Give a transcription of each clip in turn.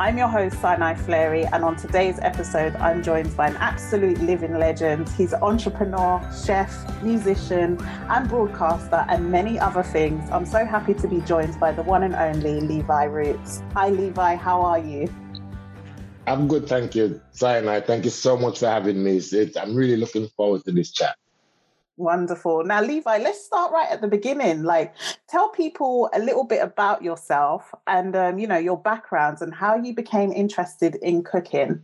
I'm your host, Sinai Fleary, and on today's episode, I'm joined by an absolute living legend. He's an entrepreneur, chef, musician, and broadcaster, and many other things. I'm so happy to be joined by the one and only Levi Roots. Hi, Levi, how are you? I'm good, thank you, Sinai. Thank you so much for having me. It's, I'm really looking forward to this chat. Wonderful. Now, Levi, let's start right at the beginning. Like, tell people a little bit about yourself and, um, you know, your backgrounds and how you became interested in cooking.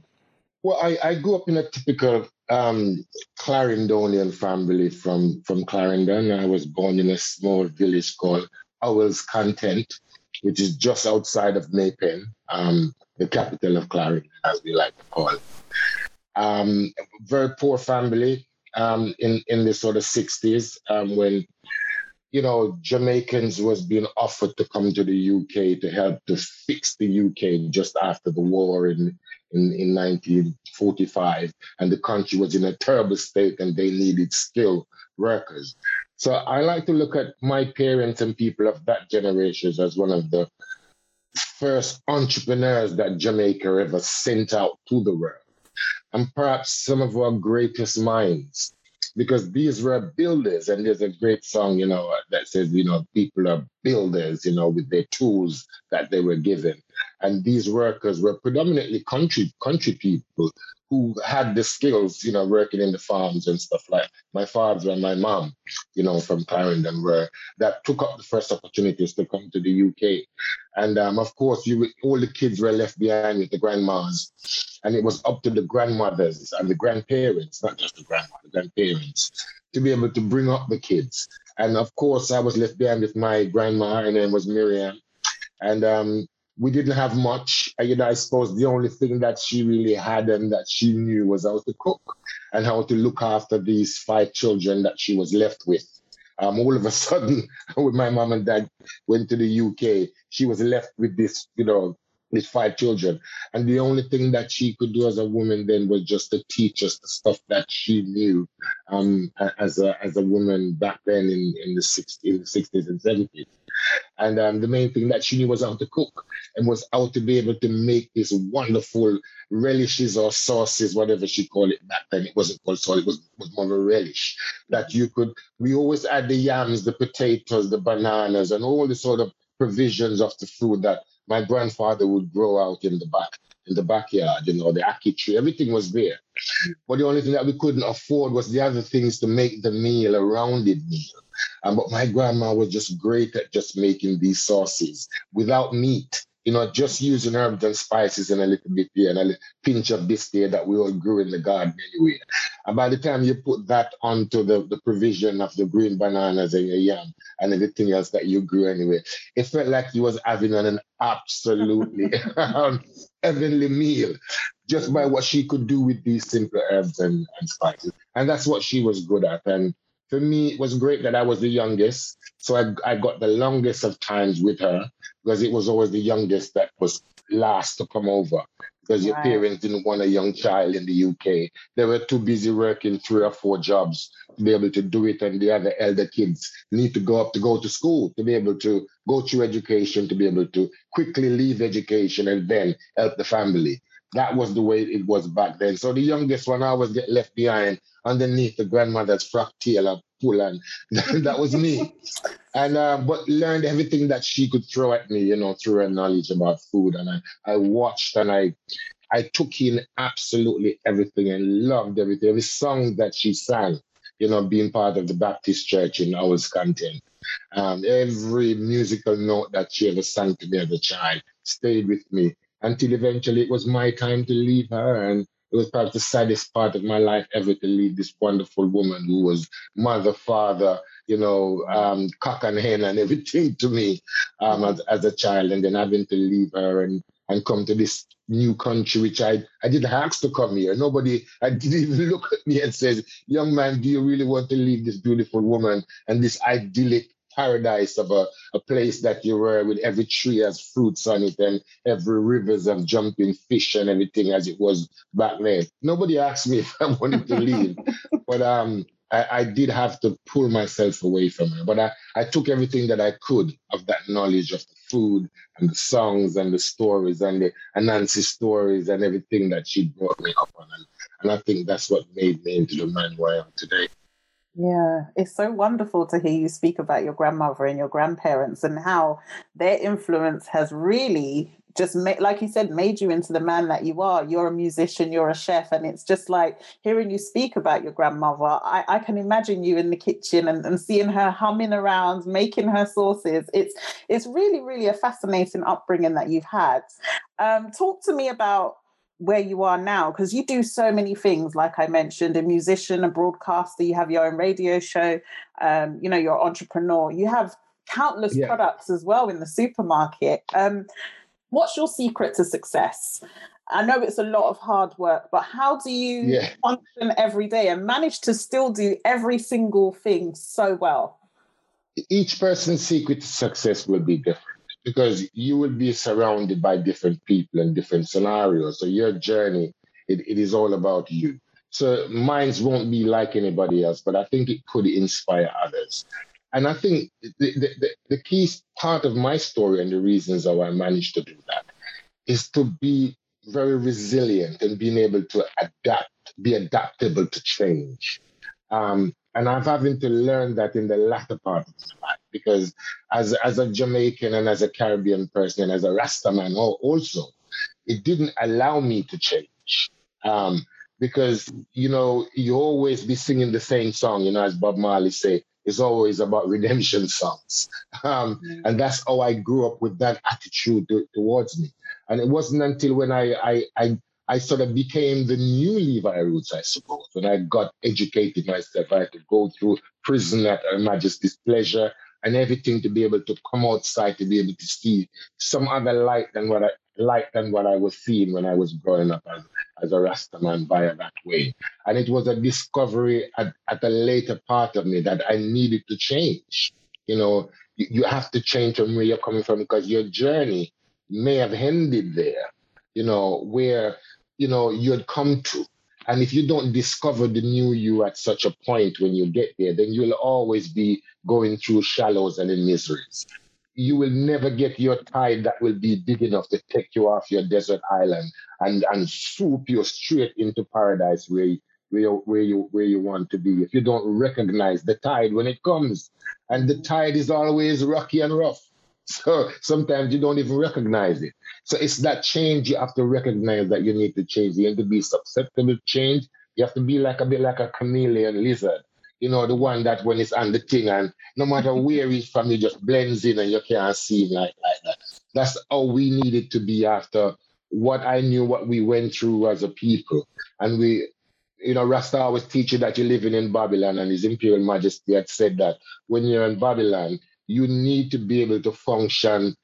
Well, I, I grew up in a typical um, Clarendonian family from, from Clarendon. I was born in a small village called Owls Content, which is just outside of May Pen, um, the capital of Clarendon, as we like to call it. Um, very poor family um, in in the sort of 60s um, when you know Jamaicans was being offered to come to the UK to help to fix the UK just after the war in in, in 1945 and the country was in a terrible state and they needed skilled workers. So I like to look at my parents and people of that generation as one of the first entrepreneurs that Jamaica ever sent out to the world and perhaps some of our greatest minds. Because these were builders and there's a great song you know that says you know people are builders you know with their tools that they were given and these workers were predominantly country country people who had the skills, you know, working in the farms and stuff like my father and my mom, you know, from Clarendon, were that took up the first opportunities to come to the UK. And um, of course, you all the kids were left behind with the grandmas, and it was up to the grandmothers and the grandparents, not just the grandma, the grandparents, to be able to bring up the kids. And of course, I was left behind with my grandma, her name was Miriam. And um, we didn't have much. You know, I suppose the only thing that she really had and that she knew was how to cook and how to look after these five children that she was left with. Um, all of a sudden, when my mom and dad went to the UK, she was left with this, you know, with five children. And the only thing that she could do as a woman then was just to teach us the stuff that she knew um, as a as a woman back then in, in the 60s, in the 60s and 70s. And um, the main thing that she knew was how to cook and was how to be able to make these wonderful relishes or sauces, whatever she called it back then. It wasn't called sauce, it was, was more of a relish that you could, we always add the yams, the potatoes, the bananas, and all the sort of provisions of the food that my grandfather would grow out in the back in the backyard, you know, the ackee tree, everything was there. Mm. But the only thing that we couldn't afford was the other things to make the meal a rounded meal. Um, but my grandma was just great at just making these sauces without meat you know, just using herbs and spices and a little bit here and a pinch of this there that we all grew in the garden anyway. And by the time you put that onto the, the provision of the green bananas and your yam and everything else that you grew anyway, it felt like you was having an absolutely heavenly meal just by what she could do with these simple herbs and, and spices. And that's what she was good at. And for me, it was great that I was the youngest. So I, I got the longest of times with her because it was always the youngest that was last to come over because your parents didn't want a young child in the UK. They were too busy working three or four jobs to be able to do it, and the other elder kids need to go up to go to school to be able to go through education, to be able to quickly leave education and then help the family. That was the way it was back then. So the youngest one always get left behind underneath the grandmother's frock tail and pull, and that was me. and uh, but learned everything that she could throw at me, you know, through her knowledge about food. And I, I watched and I I took in absolutely everything and loved everything. Every song that she sang, you know, being part of the Baptist church in Owls Content. Um, every musical note that she ever sang to me as a child stayed with me until eventually it was my time to leave her. And it was perhaps the saddest part of my life ever to leave this wonderful woman who was mother, father, you know, um, cock and hen and everything to me um, as, as a child, and then having to leave her and and come to this new country, which I, I didn't ask to come here. Nobody, I didn't even look at me and says, young man, do you really want to leave this beautiful woman and this idyllic paradise of a, a place that you were with every tree has fruits on it and every rivers of jumping fish and everything as it was back then. Nobody asked me if I wanted to leave, but um, I, I, did have to pull myself away from her. But I, I took everything that I could of that knowledge of the food and the songs and the stories and the Anansi stories and everything that she brought me up on. And, and I think that's what made me into the man who I am today. Yeah, it's so wonderful to hear you speak about your grandmother and your grandparents and how their influence has really just made, like you said, made you into the man that you are. You're a musician, you're a chef, and it's just like hearing you speak about your grandmother. I, I can imagine you in the kitchen and, and seeing her humming around, making her sauces. It's it's really, really a fascinating upbringing that you've had. Um, talk to me about where you are now because you do so many things like i mentioned a musician a broadcaster you have your own radio show um, you know you're an entrepreneur you have countless yeah. products as well in the supermarket um, what's your secret to success i know it's a lot of hard work but how do you yeah. function every day and manage to still do every single thing so well each person's secret to success will be different because you will be surrounded by different people and different scenarios. So your journey, it, it is all about you. So minds won't be like anybody else, but I think it could inspire others. And I think the, the, the key part of my story and the reasons how I managed to do that is to be very resilient and being able to adapt, be adaptable to change. Um, and I'm having to learn that in the latter part of my life because as, as a Jamaican and as a Caribbean person and as a Rastaman also, it didn't allow me to change. Um, because, you know, you always be singing the same song, you know, as Bob Marley say, it's always about redemption songs. Um, mm. And that's how I grew up with that attitude to, towards me. And it wasn't until when I, I, I I sort of became the new Levi Roots, I suppose. When I got educated myself, I had to go through prison at Her Majesty's pleasure and everything to be able to come outside to be able to see some other light than what I light than what I was seeing when I was growing up as, as a Rastaman via that way. And it was a discovery at, at a later part of me that I needed to change. You know, you, you have to change from where you're coming from because your journey may have ended there, you know, where you know you had come to. And if you don't discover the new you at such a point when you get there, then you'll always be going through shallows and in miseries. You will never get your tide that will be big enough to take you off your desert island and, and swoop you straight into paradise where, where, where, you, where you want to be if you don't recognize the tide when it comes. And the tide is always rocky and rough. So sometimes you don't even recognize it. So it's that change you have to recognize that you need to change. You need to be susceptible to change. You have to be like a bit like a chameleon lizard. You know, the one that when it's on the thing and no matter where he's from, he just blends in and you can't see him like, like that. That's how we needed to be after what I knew, what we went through as a people. And we, you know, Rasta always teach you that you're living in Babylon, and His Imperial Majesty had said that when you're in Babylon, you need to be able to function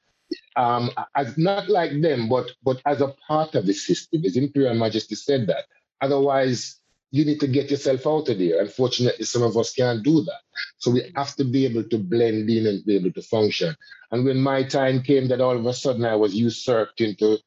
um, as not like them, but but as a part of the system. His Imperial Majesty said that. Otherwise, you need to get yourself out of there. Unfortunately, some of us can't do that. So we have to be able to blend in and be able to function. And when my time came, that all of a sudden I was usurped into,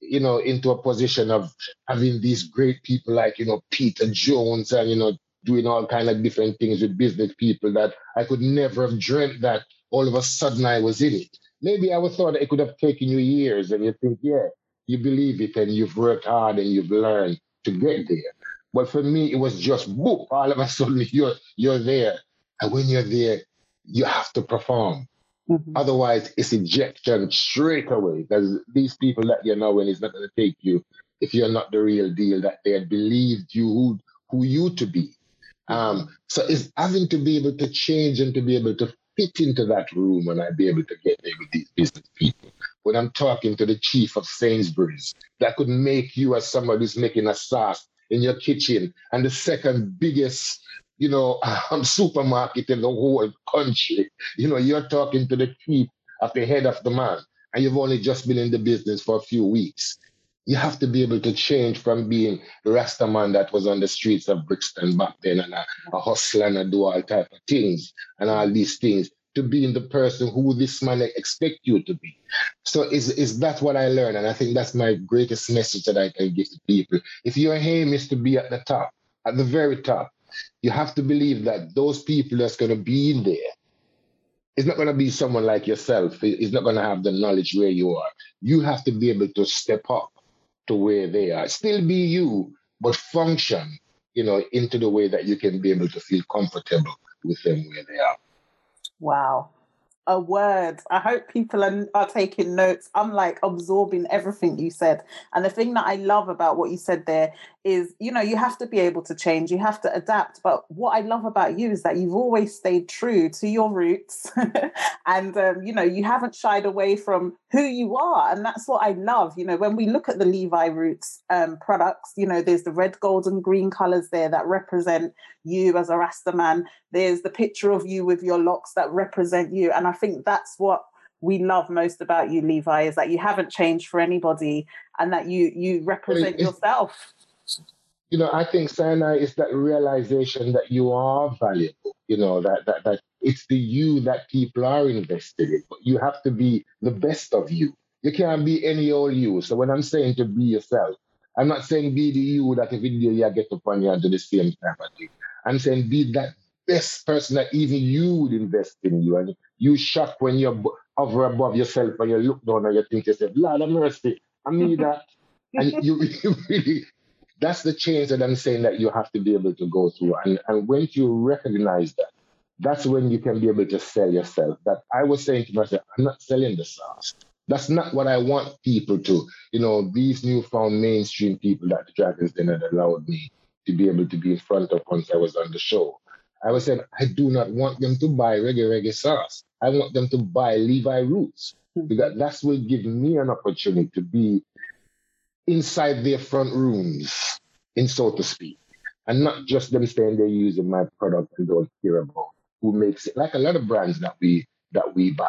you know, into a position of having these great people like, you know, Peter Jones and, you know, doing all kind of different things with business people that I could never have dreamt that all of a sudden I was in it. Maybe I would thought it could have taken you years, and you think, yeah, you believe it, and you've worked hard, and you've learned to get there. But for me, it was just boop. All of a sudden, you're you're there, and when you're there, you have to perform. Mm-hmm. Otherwise, it's ejection straight away because these people that you know when it's not going to take you if you're not the real deal that they had believed you who, who you to be. Um, so it's having to be able to change and to be able to fit into that room and I'd be able to get there with these business people. When I'm talking to the chief of Sainsbury's, that could make you as somebody who's making a sauce in your kitchen and the second biggest, you know, um, supermarket in the whole country. You know, you're talking to the chief of the head of the man and you've only just been in the business for a few weeks. You have to be able to change from being the Rasta man that was on the streets of Brixton back then and a, a hustler and a do all type of things and all these things to being the person who this man expect you to be. So is is that what I learned? And I think that's my greatest message that I can give to people. If your aim is to be at the top, at the very top, you have to believe that those people that's going to be there it's not going to be someone like yourself. It's not going to have the knowledge where you are. You have to be able to step up to where they are. Still be you, but function, you know, into the way that you can be able to feel comfortable with them where they are. Wow a word. I hope people are, are taking notes. I'm like absorbing everything you said. And the thing that I love about what you said there is, you know, you have to be able to change, you have to adapt. But what I love about you is that you've always stayed true to your roots. and, um, you know, you haven't shied away from who you are. And that's what I love. You know, when we look at the Levi Roots um, products, you know, there's the red, gold, and green colors there that represent you as a Rasta man. There's the picture of you with your locks that represent you. And I think that's what we love most about you, Levi, is that you haven't changed for anybody and that you you represent yourself. You know, I think Sinai is that realization that you are valuable, you know, that that that it's the you that people are invested in. But you have to be the best of you. You can't be any old you. So when I'm saying to be yourself, I'm not saying be the you that if you you get up on you and do the same type of thing. I'm saying be that best person that even you would invest in you. And you shock when you hover above yourself and you look down and you think to yourself, Lord have mercy, I need that. and you, you really, that's the change that I'm saying that you have to be able to go through. And, and when you recognize that, that's when you can be able to sell yourself. That I was saying to myself, I'm not selling the sauce. That's not what I want people to. You know, these newfound mainstream people that the Dragons Den had allowed me to be able to be in front of once I was on the show. I was saying, I do not want them to buy reggae reggae sauce. I want them to buy Levi Roots mm-hmm. because that's will give me an opportunity to be inside their front rooms, in so to speak, and not just them saying they're using my product and don't care about who makes it. Like a lot of brands that we that we buy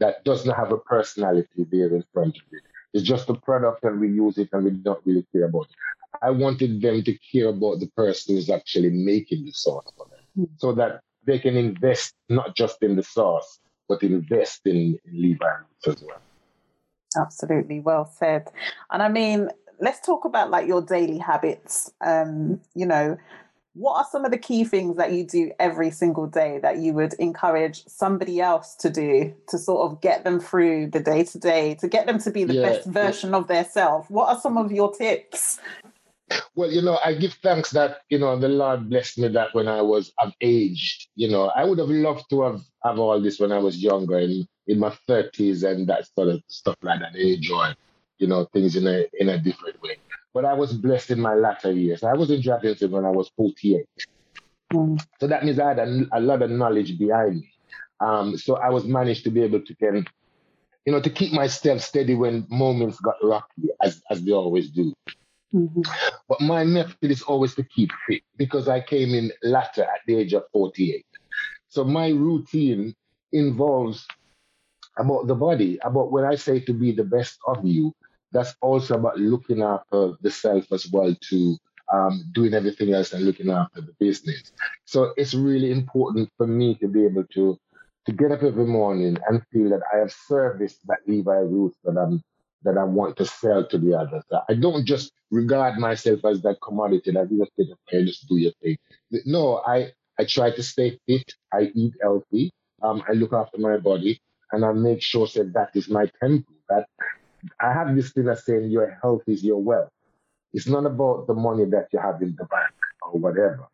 that doesn't have a personality there in front of it. It's just a product and we use it and we don't really care about it. I wanted them to care about the person who's actually making the sauce for them mm. so that they can invest not just in the sauce, but invest in, in Levi as well. Absolutely, well said. And I mean, let's talk about like your daily habits. Um, you know, what are some of the key things that you do every single day that you would encourage somebody else to do to sort of get them through the day to day, to get them to be the yeah, best version yeah. of their self? What are some of your tips? Well, you know, I give thanks that, you know, the Lord blessed me that when I was of age, you know, I would have loved to have, have all this when I was younger in, in my 30s and that sort of stuff like that. Enjoy, you know, things in a in a different way. But I was blessed in my latter years. I was in Dragons Den when I was 48. Mm. So that means I had a, a, lot of knowledge behind me. Um, so I was managed to be able to can, you know, to keep myself steady when moments got rocky, as as they always do. Mm-hmm. But my method is always to keep fit because I came in latter at the age of 48. So my routine involves about the body, about when I say to be the best of you, that's also about looking after the self as well to um, doing everything else and looking after the business. So it's really important for me to be able to to get up every morning and feel that I have serviced that Levi Roots that I'm that I want to sell to the others. I don't just regard myself as that commodity that you just get and just do your thing. No, I, I try to stay fit. I eat healthy. Um, I look after my body and I make sure that that is my temple. That I have this thing of saying your health is your wealth. It's not about the money that you have in the bank or whatever.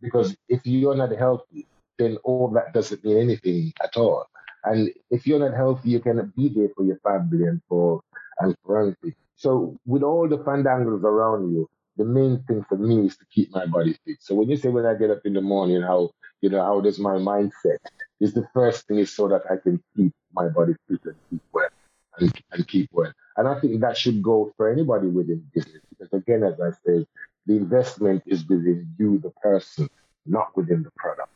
Because if you're not healthy, then all that doesn't mean anything at all. And if you're not healthy, you cannot be there for your family and for and forensic. So with all the fandangles around you, the main thing for me is to keep my body fit. So when you say when I get up in the morning, how you know how does my mindset? Is the first thing is so that I can keep my body fit and keep well and, and keep well. And I think that should go for anybody within business because again, as I said, the investment is within you, the person, not within the product.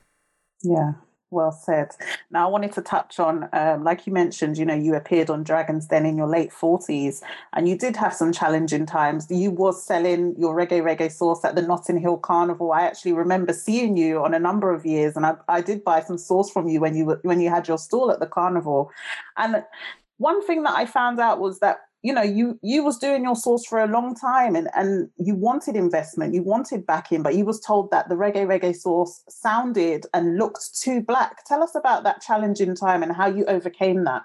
Yeah, Well said. Now, I wanted to touch on, um, like you mentioned, you know, you appeared on Dragon's Den in your late 40s and you did have some challenging times. You was selling your reggae reggae sauce at the Notting Hill Carnival. I actually remember seeing you on a number of years and I, I did buy some sauce from you when you were, when you had your stall at the carnival. And one thing that I found out was that you know you you was doing your sauce for a long time and and you wanted investment you wanted backing but you was told that the reggae reggae sauce sounded and looked too black. Tell us about that challenging time and how you overcame that.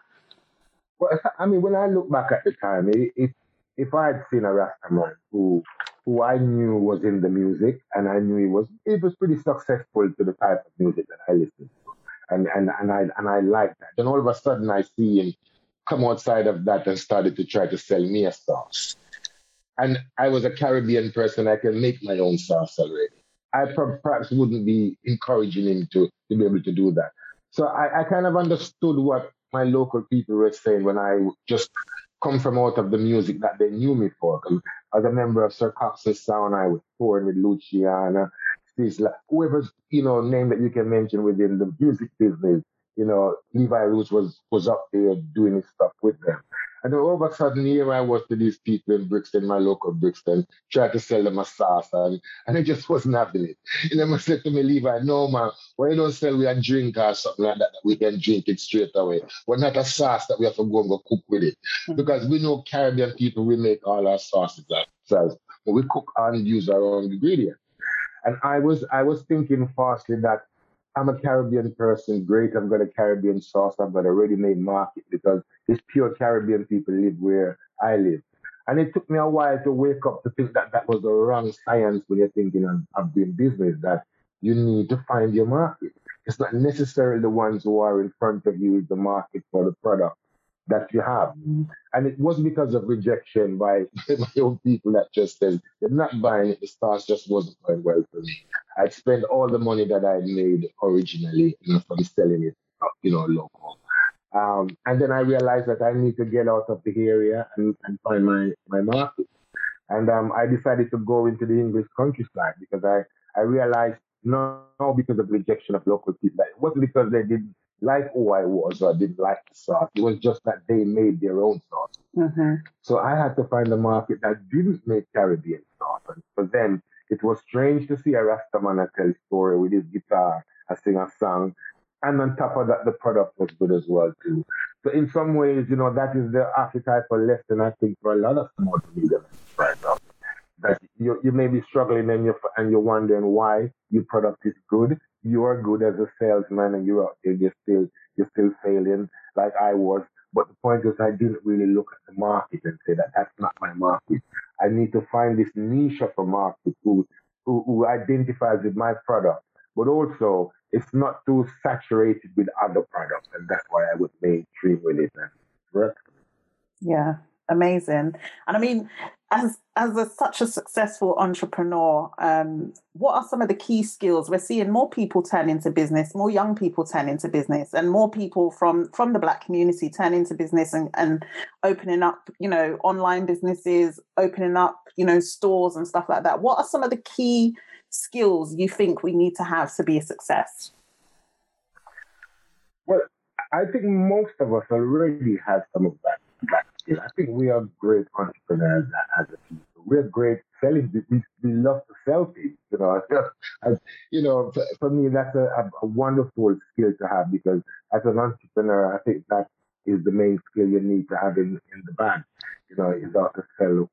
Well i mean when i look back at the time it, if i had seen a rastaman who who i knew was in the music and i knew he was it was pretty successful to the type of music that i listened to and and, and i and i liked that then all of a sudden i see him come outside of that and started to try to sell me a sauce. And I was a Caribbean person, I can make my own sauce already. I perhaps wouldn't be encouraging him to, to be able to do that. So I, I kind of understood what my local people were saying when I just come from out of the music that they knew me for. As a member of Sir Coxsone Sound, I was touring with Luciano, whoever's, you know, name that you can mention within the music business you know, Levi Roots was was up there doing his stuff with them. And then all of a sudden, here I was to these people in Brixton, my local Brixton, trying to sell them a sauce, and, and it just wasn't happening. And then I said to me, Levi, no, man, why you don't sell we a drink or something like that, that we can drink it straight away? But not a sauce that we have to go and go cook with it. Mm-hmm. Because we know Caribbean people, we make all our sauces ourselves, but we cook and use our own ingredients. And I was I was thinking falsely that I'm a Caribbean person. Great, I've got a Caribbean sauce. I've got a ready-made market because it's pure Caribbean people live where I live. And it took me a while to wake up to think that that was the wrong science when you're thinking of, of doing business, that you need to find your market. It's not necessarily the ones who are in front of you is the market for the product that you have. And it wasn't because of rejection by my own people that just said, they're not buying it, the stars just wasn't going well for me. I'd spent all the money that I'd made originally you know, from selling it, you know, local. Um, and then I realized that I need to get out of the area and, and find my, my market. And um, I decided to go into the English countryside because I, I realized not, not because of rejection of local people. It wasn't because they didn't like who I was or didn't like the sauce. It was just that they made their own sauce. Mm-hmm. So I had to find a market that didn't make Caribbean sauce. And for them, it was strange to see a Rastaman tell a story with his guitar, a song. And on top of that, the product was good as well too. So in some ways, you know, that is the archetype archetypal lesson I think for a lot of small to medium right now. That you, you may be struggling and you're, and you're wondering why your product is good, you are good as a salesman and you're out there, you're still, you're still failing like I was. But the point is, I didn't really look at the market and say that that's not my market. I need to find this niche of a market who, who, who identifies with my product, but also it's not too saturated with other products. And that's why I would mainstream with it and. Yeah, amazing. And I mean, as as a, such a successful entrepreneur, um, what are some of the key skills? We're seeing more people turn into business, more young people turn into business, and more people from from the Black community turn into business and, and opening up, you know, online businesses, opening up, you know, stores and stuff like that. What are some of the key skills you think we need to have to be a success? Well, I think most of us already have some of that I think we are great entrepreneurs as a people. We're great selling. We, we love to sell things. You know, I, you know, for, for me, that's a, a, wonderful skill to have because as an entrepreneur, I think that is the main skill you need to have in, in the bag. You know, is how to sell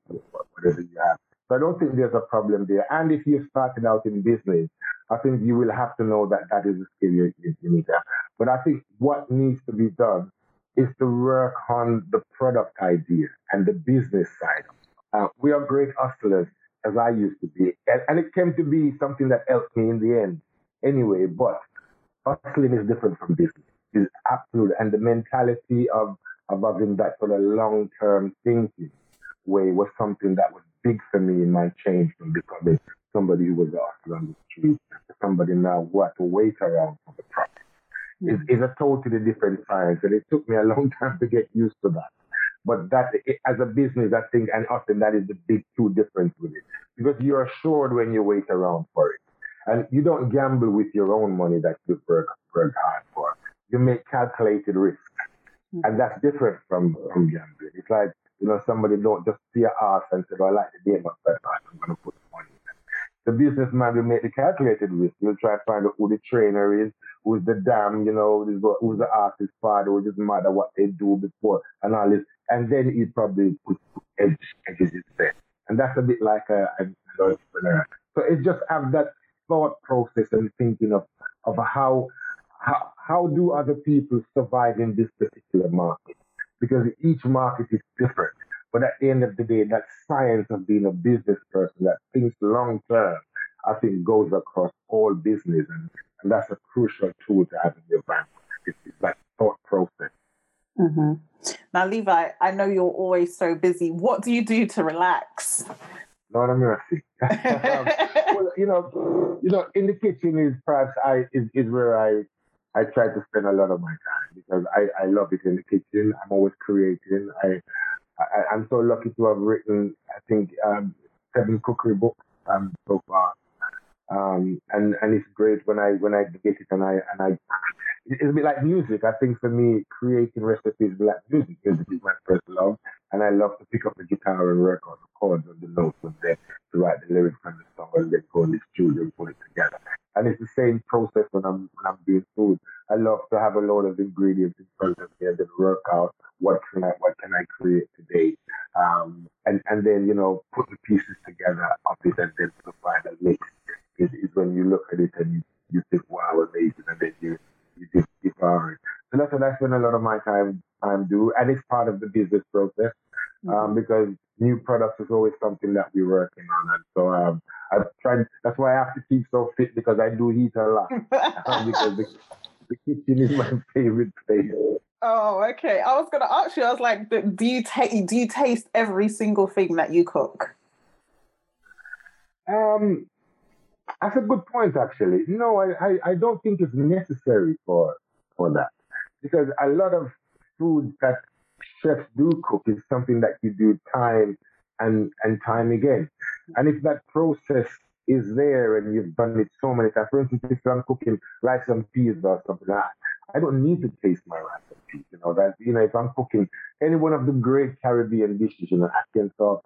whatever you have. So I don't think there's a problem there. And if you're starting out in business, I think you will have to know that that is a skill you, you need to have. But I think what needs to be done is to work on the product idea and the business side. Uh, we are great hustlers, as I used to be. And, and, it came to be something that helped me in the end anyway. But hustling is different from business. It's absolute. And the mentality of, of having that sort of long term thinking way was something that was big for me in my change from becoming somebody who was a hustler on the street to somebody now who had to wait around for the profit is, is a totally different science. And it took me a long time to get used to that. But that, as a business, I think, and often that is the big two difference with it. Because you're assured when you wait around for it. And you don't gamble with your own money that you work, work hard for. you make calculated risk. Mm-hmm. And that's different from, from gambling. It's like, you know, somebody don't just see a ass and say, oh, I like the game of that, I'm going to put money in it. The businessman will make the calculated risk. He'll try to find out who the trainer is, who's the dam, you know, who's the artist father, who doesn't matter what they do before and all this. And then he probably puts edge, edges his bet. And that's a bit like a, an entrepreneur. So it just have that thought process and thinking of, of how, how, how do other people survive in this particular market? Because each market is different. But at the end of the day, that science of being a business person that thinks long term, I think goes across all business. And, and that's a crucial tool to have in your bank. It's, it's that thought process. Mm-hmm. Now, Levi, I know you're always so busy. What do you do to relax? Lord have mercy. um, well, you know, you know, in the kitchen is perhaps I is, is where I I try to spend a lot of my time because I, I love it in the kitchen. I'm always creating. I, I am so lucky to have written I think um, seven cookery books um, so far. Um, and and it's great when I when I get it and I and I it's a bit like music. I think for me, creating recipes is like music. Music is my first love, and I love to pick up the guitar and work on the chords and the notes and then to write the lyrics and the song and then go in the studio and put it together. And it's the same process when I'm when I'm doing food. I love to have a load of ingredients in front of me and then work out what can I what can I create today, um, and and then you know put the pieces together of it and then provide a mix. Is, is when you look at it and you, you think wow amazing, and then you you just keep on. So that's what I spend a lot of my time time do, and it's part of the business process um, mm-hmm. because new products is always something that we're working on, and so um, I try. That's why I have to keep so fit because I do eat a lot um, because the, the kitchen is my favorite place. Oh, okay. I was gonna ask you. I was like, do you take? Do you taste every single thing that you cook? Um, that's a good point, actually. No, I, I, I don't think it's necessary for for that because a lot of food that chefs do cook is something that you do time and and time again. And if that process is there and you've done it so many times, for instance, if I'm cooking rice and peas or something, I, I don't need to taste my rice and peas. You know that you know if I'm cooking any one of the great Caribbean dishes, you know, African sauce,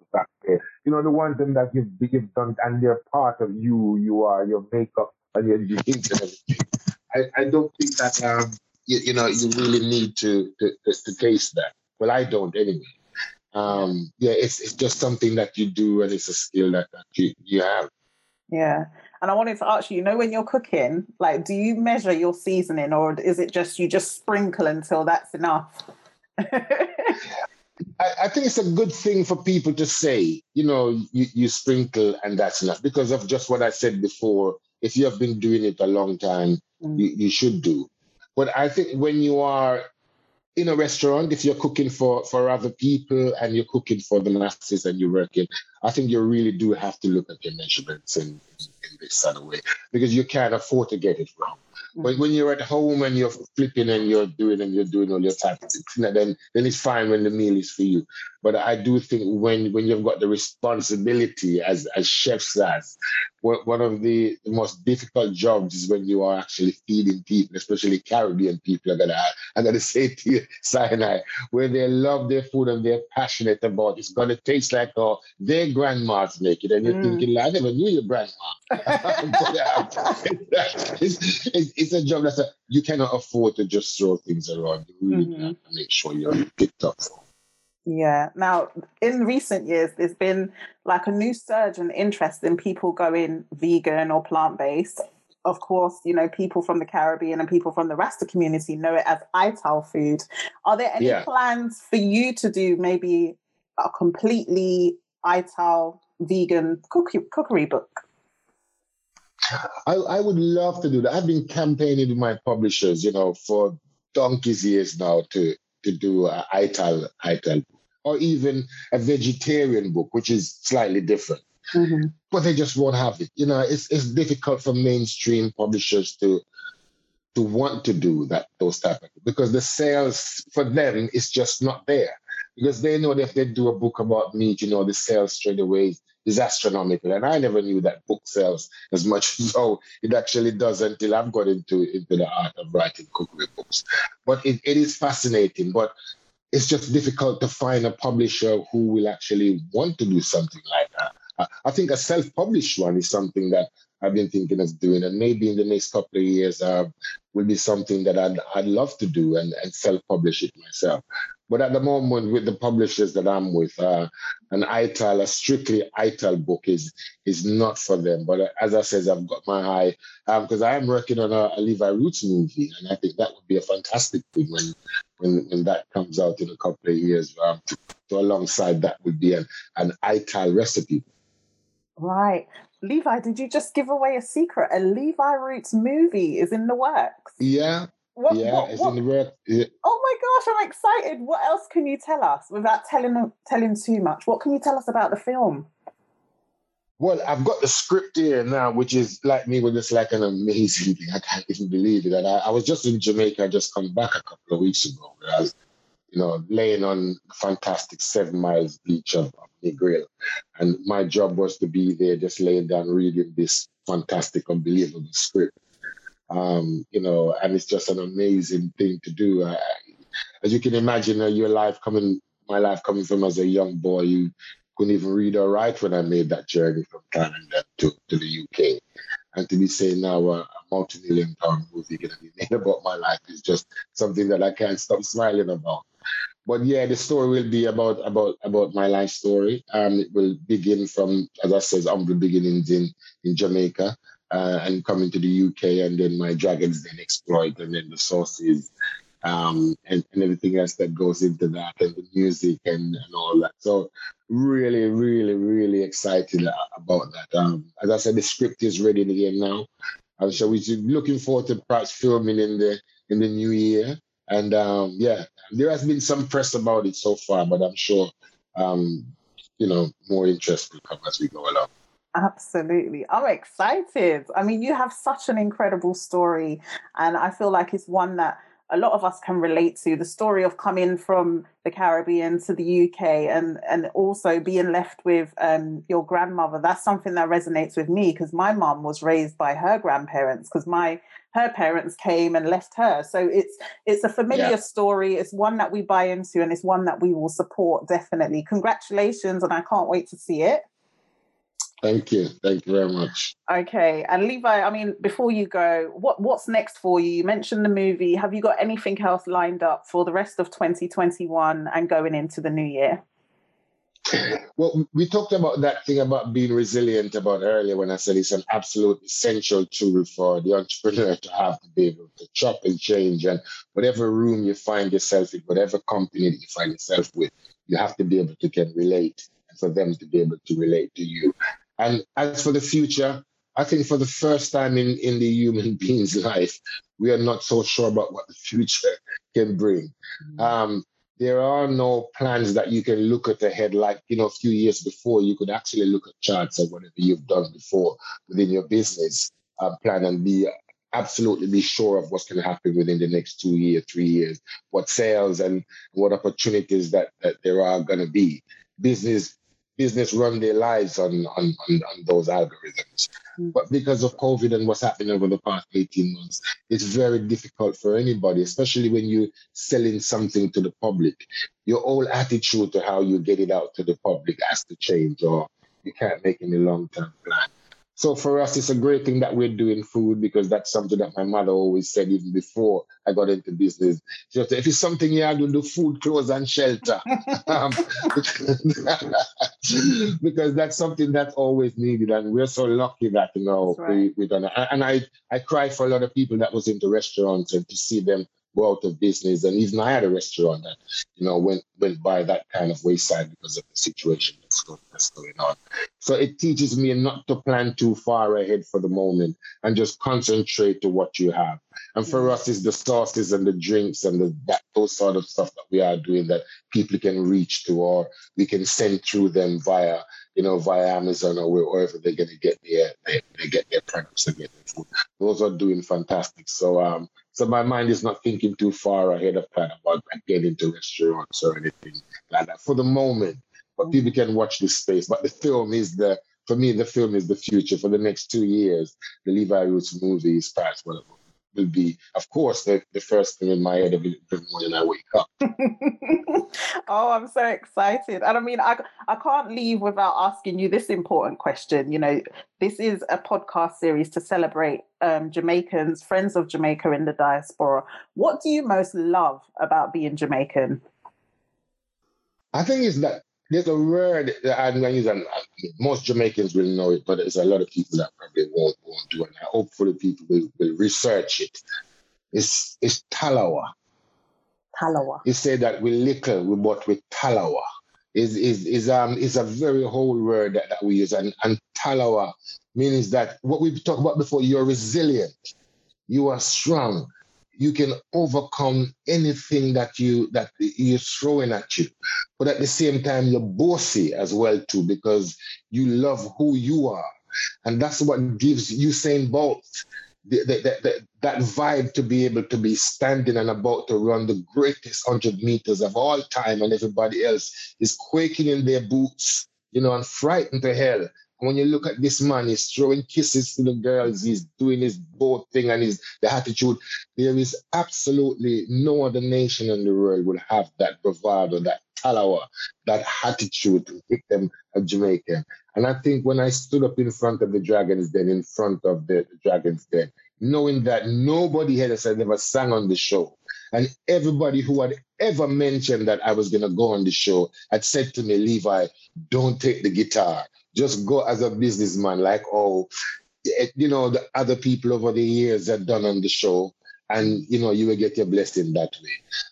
you know, the ones that you've, you've done and they're part of you, you are, your makeup and your genes and everything. I, I don't think that, um, you, you know, you really need to, to, to, taste that. Well, I don't anyway. Um, yeah, it's, it's just something that you do and it's a skill that, that you, you have. Yeah. And I wanted to ask you, you know, when you're cooking, like, do you measure your seasoning or is it just you just sprinkle until that's enough? I, I, think it's a good thing for people to say, you know, you, you sprinkle and that's enough because of just what I said before. If you have been doing it a long time, mm. you, you should do. But I think when you are in a restaurant, if you're cooking for, for other people and you're cooking for the masses and you're working, I think you really do have to look at your measurements in, in, this other way because you can't afford to get it wrong. Mm. But when you're at home and you're flipping and you're doing and you're doing all your tactics, then then it's fine when the meal is for you. But I do think when when you've got the responsibility as as chefs as one of the, most difficult jobs is when you are actually feeding people, especially Caribbean people. I gotta I gotta say to you, Sinai, where they love their food and they're passionate about it. it's gonna taste like oh their grandmas make it, and you're mm. thinking, I never knew your grandma. it's, it's, it's, a job that you cannot afford to just throw things around. You really mm-hmm. have to make sure you're picked up for. Yeah. Now, in recent years, there's been like a new surge in interest in people going vegan or plant based. Of course, you know, people from the Caribbean and people from the Rasta community know it as ITAL food. Are there any yeah. plans for you to do maybe a completely ITAL vegan cookie, cookery book? I, I would love to do that. I've been campaigning with my publishers, you know, for donkey's years now to to do a ITAL ITAL or even a vegetarian book, which is slightly different. Mm-hmm. But they just won't have it. You know, it's it's difficult for mainstream publishers to to want to do that those type of because the sales for them is just not there. Because they know that if they do a book about meat, you know, the sales straight away is astronomical. And I never knew that book sells as much as how it actually does until I've got into, into the art of writing cookery books. But it, it is fascinating. But it's just difficult to find a publisher who will actually want to do something like that. I think a self-published one is something that I've been thinking of doing, and maybe in the next couple of years uh, will be something that I'd, I'd love to do and, and self-publish it myself. But at the moment, with the publishers that I'm with, uh, an ITAL, a strictly ITAL book is is not for them. But uh, as I said, I've got my eye because um, I am working on a, a, Levi Roots movie, and I think that would be a fantastic thing when when, when that comes out in a couple of years. Um, to alongside that would be an, an ITAL recipe. Right. Levi, did you just give away a secret? A Levi Roots movie is in the works. Yeah. What, yeah, what, it's what? in the works. Yeah. Oh my gosh, I'm excited. What else can you tell us without telling telling too much? What can you tell us about the film? Well, I've got the script here now, which is like me, with this like an amazing thing. I can't even believe it. And I, I was just in Jamaica, I just come back a couple of weeks ago. I was, you know, laying on fantastic seven miles beach of, of Negril. And my job was to be there, just laying down, reading this fantastic, unbelievable script. Um, you know, and it's just an amazing thing to do. Uh, as you can imagine, uh, your life coming, my life coming from as a young boy, you couldn't even read or write when I made that journey from Canada to, to the UK. And to be saying now a multi-million pound movie going to be made about my life is just something that I can't stop smiling about but yeah, the story will be about about about my life story. Um, it will begin from, as I said, humble beginnings in in Jamaica, uh, and coming to the UK, and then my Dragons Den exploit, and then the sauces, um, and, and everything else that goes into that, and the music and, and all that. So really, really, really excited about that. Um, as I said, the script is ready again now. I'm we're looking forward to perhaps filming in the in the new year. And um, yeah, there has been some press about it so far, but I'm sure, um, you know, more interest will come as we go along. Absolutely. I'm excited. I mean, you have such an incredible story, and I feel like it's one that a lot of us can relate to the story of coming from the Caribbean to the UK and and also being left with um, your grandmother. That's something that resonates with me because my mom was raised by her grandparents because my her parents came and left her. So it's it's a familiar yeah. story. It's one that we buy into and it's one that we will support definitely. Congratulations, and I can't wait to see it. Thank you. Thank you very much. Okay. And Levi, I mean, before you go, what what's next for you? You mentioned the movie. Have you got anything else lined up for the rest of 2021 and going into the new year? Well, we talked about that thing about being resilient about earlier when I said it's an absolute essential tool for the entrepreneur to have to be able to chop and change. And whatever room you find yourself in, whatever company that you find yourself with, you have to be able to can relate and for them to be able to relate to you. And as for the future, I think for the first time in, in the human being's life, we are not so sure about what the future can bring. Mm-hmm. Um, there are no plans that you can look at ahead like you know a few years before you could actually look at charts of whatever you've done before within your business uh, plan and be absolutely be sure of what's going to happen within the next two years three years what sales and what opportunities that, that there are going to be business business run their lives on, on, on, on those algorithms. Mm. But because of COVID and what's happening over the past 18 months, it's very difficult for anybody, especially when you're selling something to the public. Your whole attitude to how you get it out to the public has to change, or you can't make any long term plan. So for us, it's a great thing that we're doing food because that's something that my mother always said even before I got into business. She said, if it's something you have to do, food, clothes, and shelter. um, because that's something that's always needed. And we're so lucky that, you know, right. we, we done it. And I, I cry for a lot of people that was into restaurants and to see them go out of business. And even I had a restaurant that, you know, went went by that kind of wayside because of the situation that's, that's going on. So it teaches me not to plan too far ahead for the moment and just concentrate to what you have. And for us, it's the sauces and the drinks and the that those sort of stuff that we are doing that people can reach to, or we can send through them via you know, via Amazon or wherever they're going to get their they, they get their products and get their food. Those are doing fantastic. So um, so my mind is not thinking too far ahead of time about getting into restaurants or anything like that for the moment. but mm. people can watch this space. But the film is the for me, the film is the future for the next two years. The Levi Roots movie is past one of them will be, of course, the, the first thing in my head every, every morning I wake up. oh, I'm so excited. And I mean, I, I can't leave without asking you this important question. You know, this is a podcast series to celebrate um, Jamaicans, friends of Jamaica in the diaspora. What do you most love about being Jamaican? I think it's that there's a word that I'm going to use, and most Jamaicans will know it, but there's a lot of people that probably won't, won't do it. Hopefully, people will, will research it. It's, it's talawa. Talawa. You say that we little, but with talawa. Is is is um is a very whole word that, that we use, and and talawa means that what we've talked about before. You're resilient, you are strong, you can overcome anything that you that you're throwing at you. But at the same time, you're bossy as well too, because you love who you are. And that's what gives Usain Bolt the, that vibe to be able to be standing and about to run the greatest 100 meters of all time, and everybody else is quaking in their boots, you know, and frightened to hell when you look at this man, he's throwing kisses to the girls, he's doing his Bolt thing and his the attitude. There is absolutely no other nation in the world will have that bravado, that talawa, that attitude to pick them a Jamaican. And I think when I stood up in front of the Dragons Den, in front of the, Dragons Den, knowing that nobody had ever sang on the show, and everybody who had ever mentioned that I was going to go on the show had said to me, Levi, don't take the guitar just go as a businessman, like oh, eh, you know, the other people over the years have done on the show, and you know, you will get your blessing that way.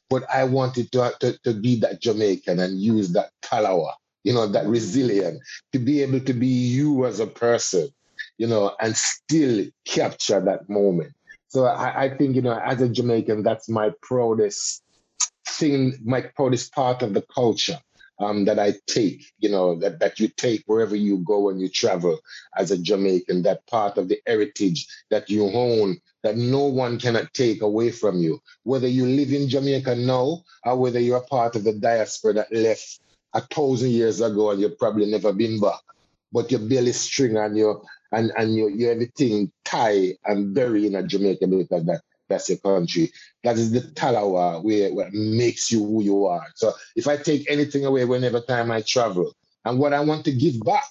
But I wanted to, to, to be that Jamaican and use that talawa, you know, that resilient, to be able to be you as a person, you know, and still capture that moment. So I, I think, you know, as a Jamaican, that's my proudest thing, my proudest part of the culture um, that I take, you know, that, that you take wherever you go and you travel as a Jamaican, that part of the heritage that you own, that no one cannot take away from you. Whether you live in Jamaica now or whether you're part of the diaspora that left a thousand years ago and you've probably never been back. But your belly string and your and, and your, your everything tie and bury in a Jamaica because that that's your country. That is the talawa where what makes you who you are. So if I take anything away whenever time I travel, and what I want to give back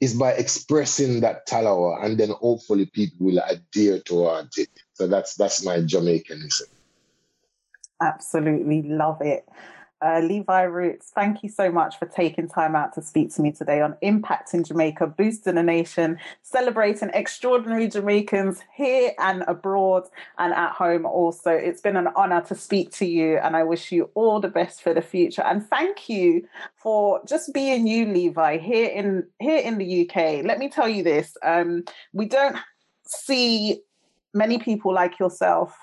is by expressing that talawa, and then hopefully people will adhere towards it. So that's that's my Jamaicanism. Absolutely love it. Uh, Levi Roots, thank you so much for taking time out to speak to me today on Impacting Jamaica, Boosting a Nation, celebrating extraordinary Jamaicans here and abroad and at home also. It's been an honor to speak to you, and I wish you all the best for the future. And thank you for just being you, Levi, here in here in the UK. Let me tell you this: um, we don't see many people like yourself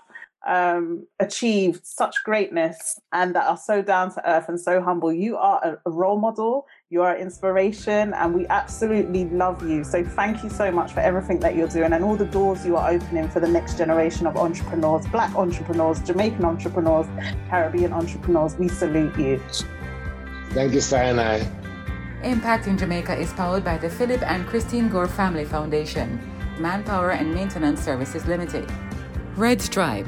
um, achieve such greatness and that are so down to earth and so humble. You are a, a role model, you are inspiration, and we absolutely love you. So, thank you so much for everything that you're doing and all the doors you are opening for the next generation of entrepreneurs, Black entrepreneurs, Jamaican entrepreneurs, Caribbean entrepreneurs. We salute you. Thank you, Sinai. Impacting Jamaica is powered by the Philip and Christine Gore Family Foundation, Manpower and Maintenance Services Limited, Red Stripe,